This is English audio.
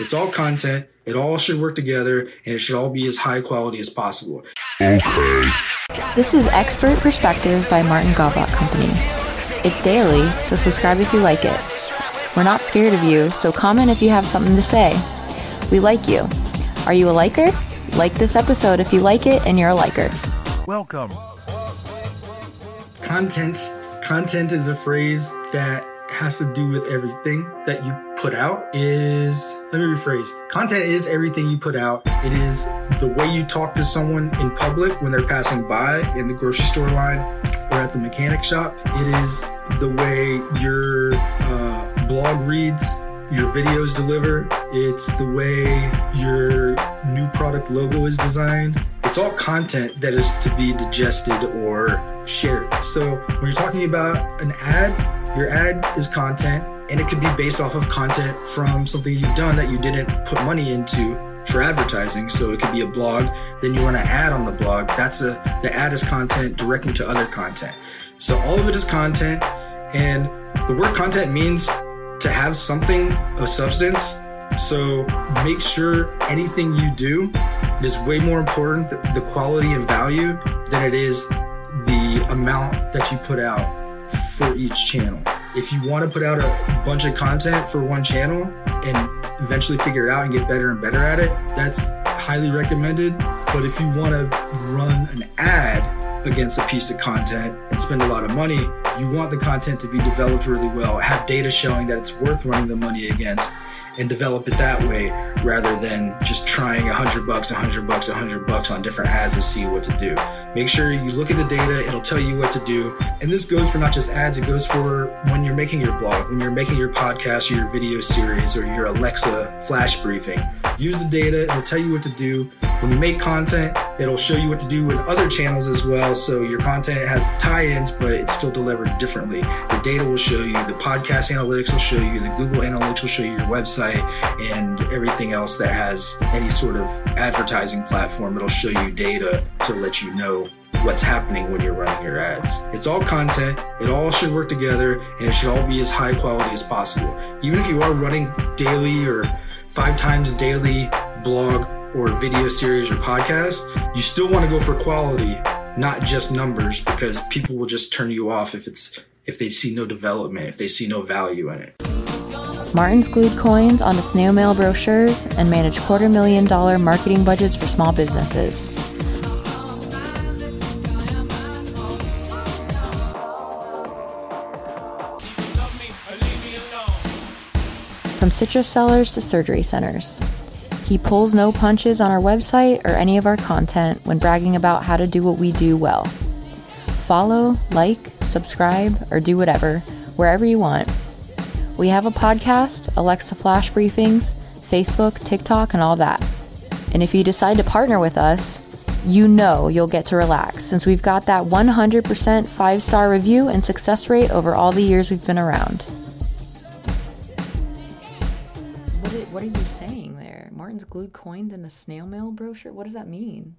It's all content. It all should work together and it should all be as high quality as possible. Okay. This is Expert Perspective by Martin Gawlak Company. It's daily, so subscribe if you like it. We're not scared of you, so comment if you have something to say. We like you. Are you a liker? Like this episode if you like it and you're a liker. Welcome. Content. Content is a phrase that has to do with everything that you put out is let me rephrase. Content is everything you put out. It is the way you talk to someone in public when they're passing by in the grocery store line or at the mechanic shop. It is the way your uh, blog reads your videos deliver. It's the way your new product logo is designed. It's all content that is to be digested or shared. So when you're talking about an ad your ad is content and it could be based off of content from something you've done that you didn't put money into for advertising. So it could be a blog, then you want to add on the blog. That's a the ad is content directing to other content. So all of it is content, and the word content means to have something of substance. So make sure anything you do is way more important the quality and value than it is the amount that you put out for each channel. If you want to put out a bunch of content for one channel and eventually figure it out and get better and better at it, that's highly recommended. But if you want to run an ad against a piece of content and spend a lot of money, you want the content to be developed really well, have data showing that it's worth running the money against and develop it that way rather than just trying a hundred bucks, a hundred bucks, a hundred bucks on different ads to see what to do. Make sure you look at the data, it'll tell you what to do. And this goes for not just ads, it goes for when you're making your blog, when you're making your podcast or your video series or your Alexa flash briefing. Use the data, it'll tell you what to do. When you make content, it'll show you what to do with other channels as well. So your content has tie ins, but it's still delivered differently. The data will show you, the podcast analytics will show you, the Google Analytics will show you your website and everything else that has any sort of advertising platform. It'll show you data to let you know what's happening when you're running your ads. It's all content, it all should work together, and it should all be as high quality as possible. Even if you are running daily or five times daily blog or video series or podcast, you still want to go for quality, not just numbers, because people will just turn you off if it's if they see no development, if they see no value in it. Martin's glued coins onto snail mail brochures and managed quarter million dollar marketing budgets for small businesses. From citrus sellers to surgery centers. He pulls no punches on our website or any of our content when bragging about how to do what we do well. Follow, like, subscribe, or do whatever, wherever you want. We have a podcast, Alexa Flash Briefings, Facebook, TikTok, and all that. And if you decide to partner with us, you know you'll get to relax since we've got that 100% five star review and success rate over all the years we've been around. What, what are you saying there? Martin's glued coins in a snail mail brochure? What does that mean?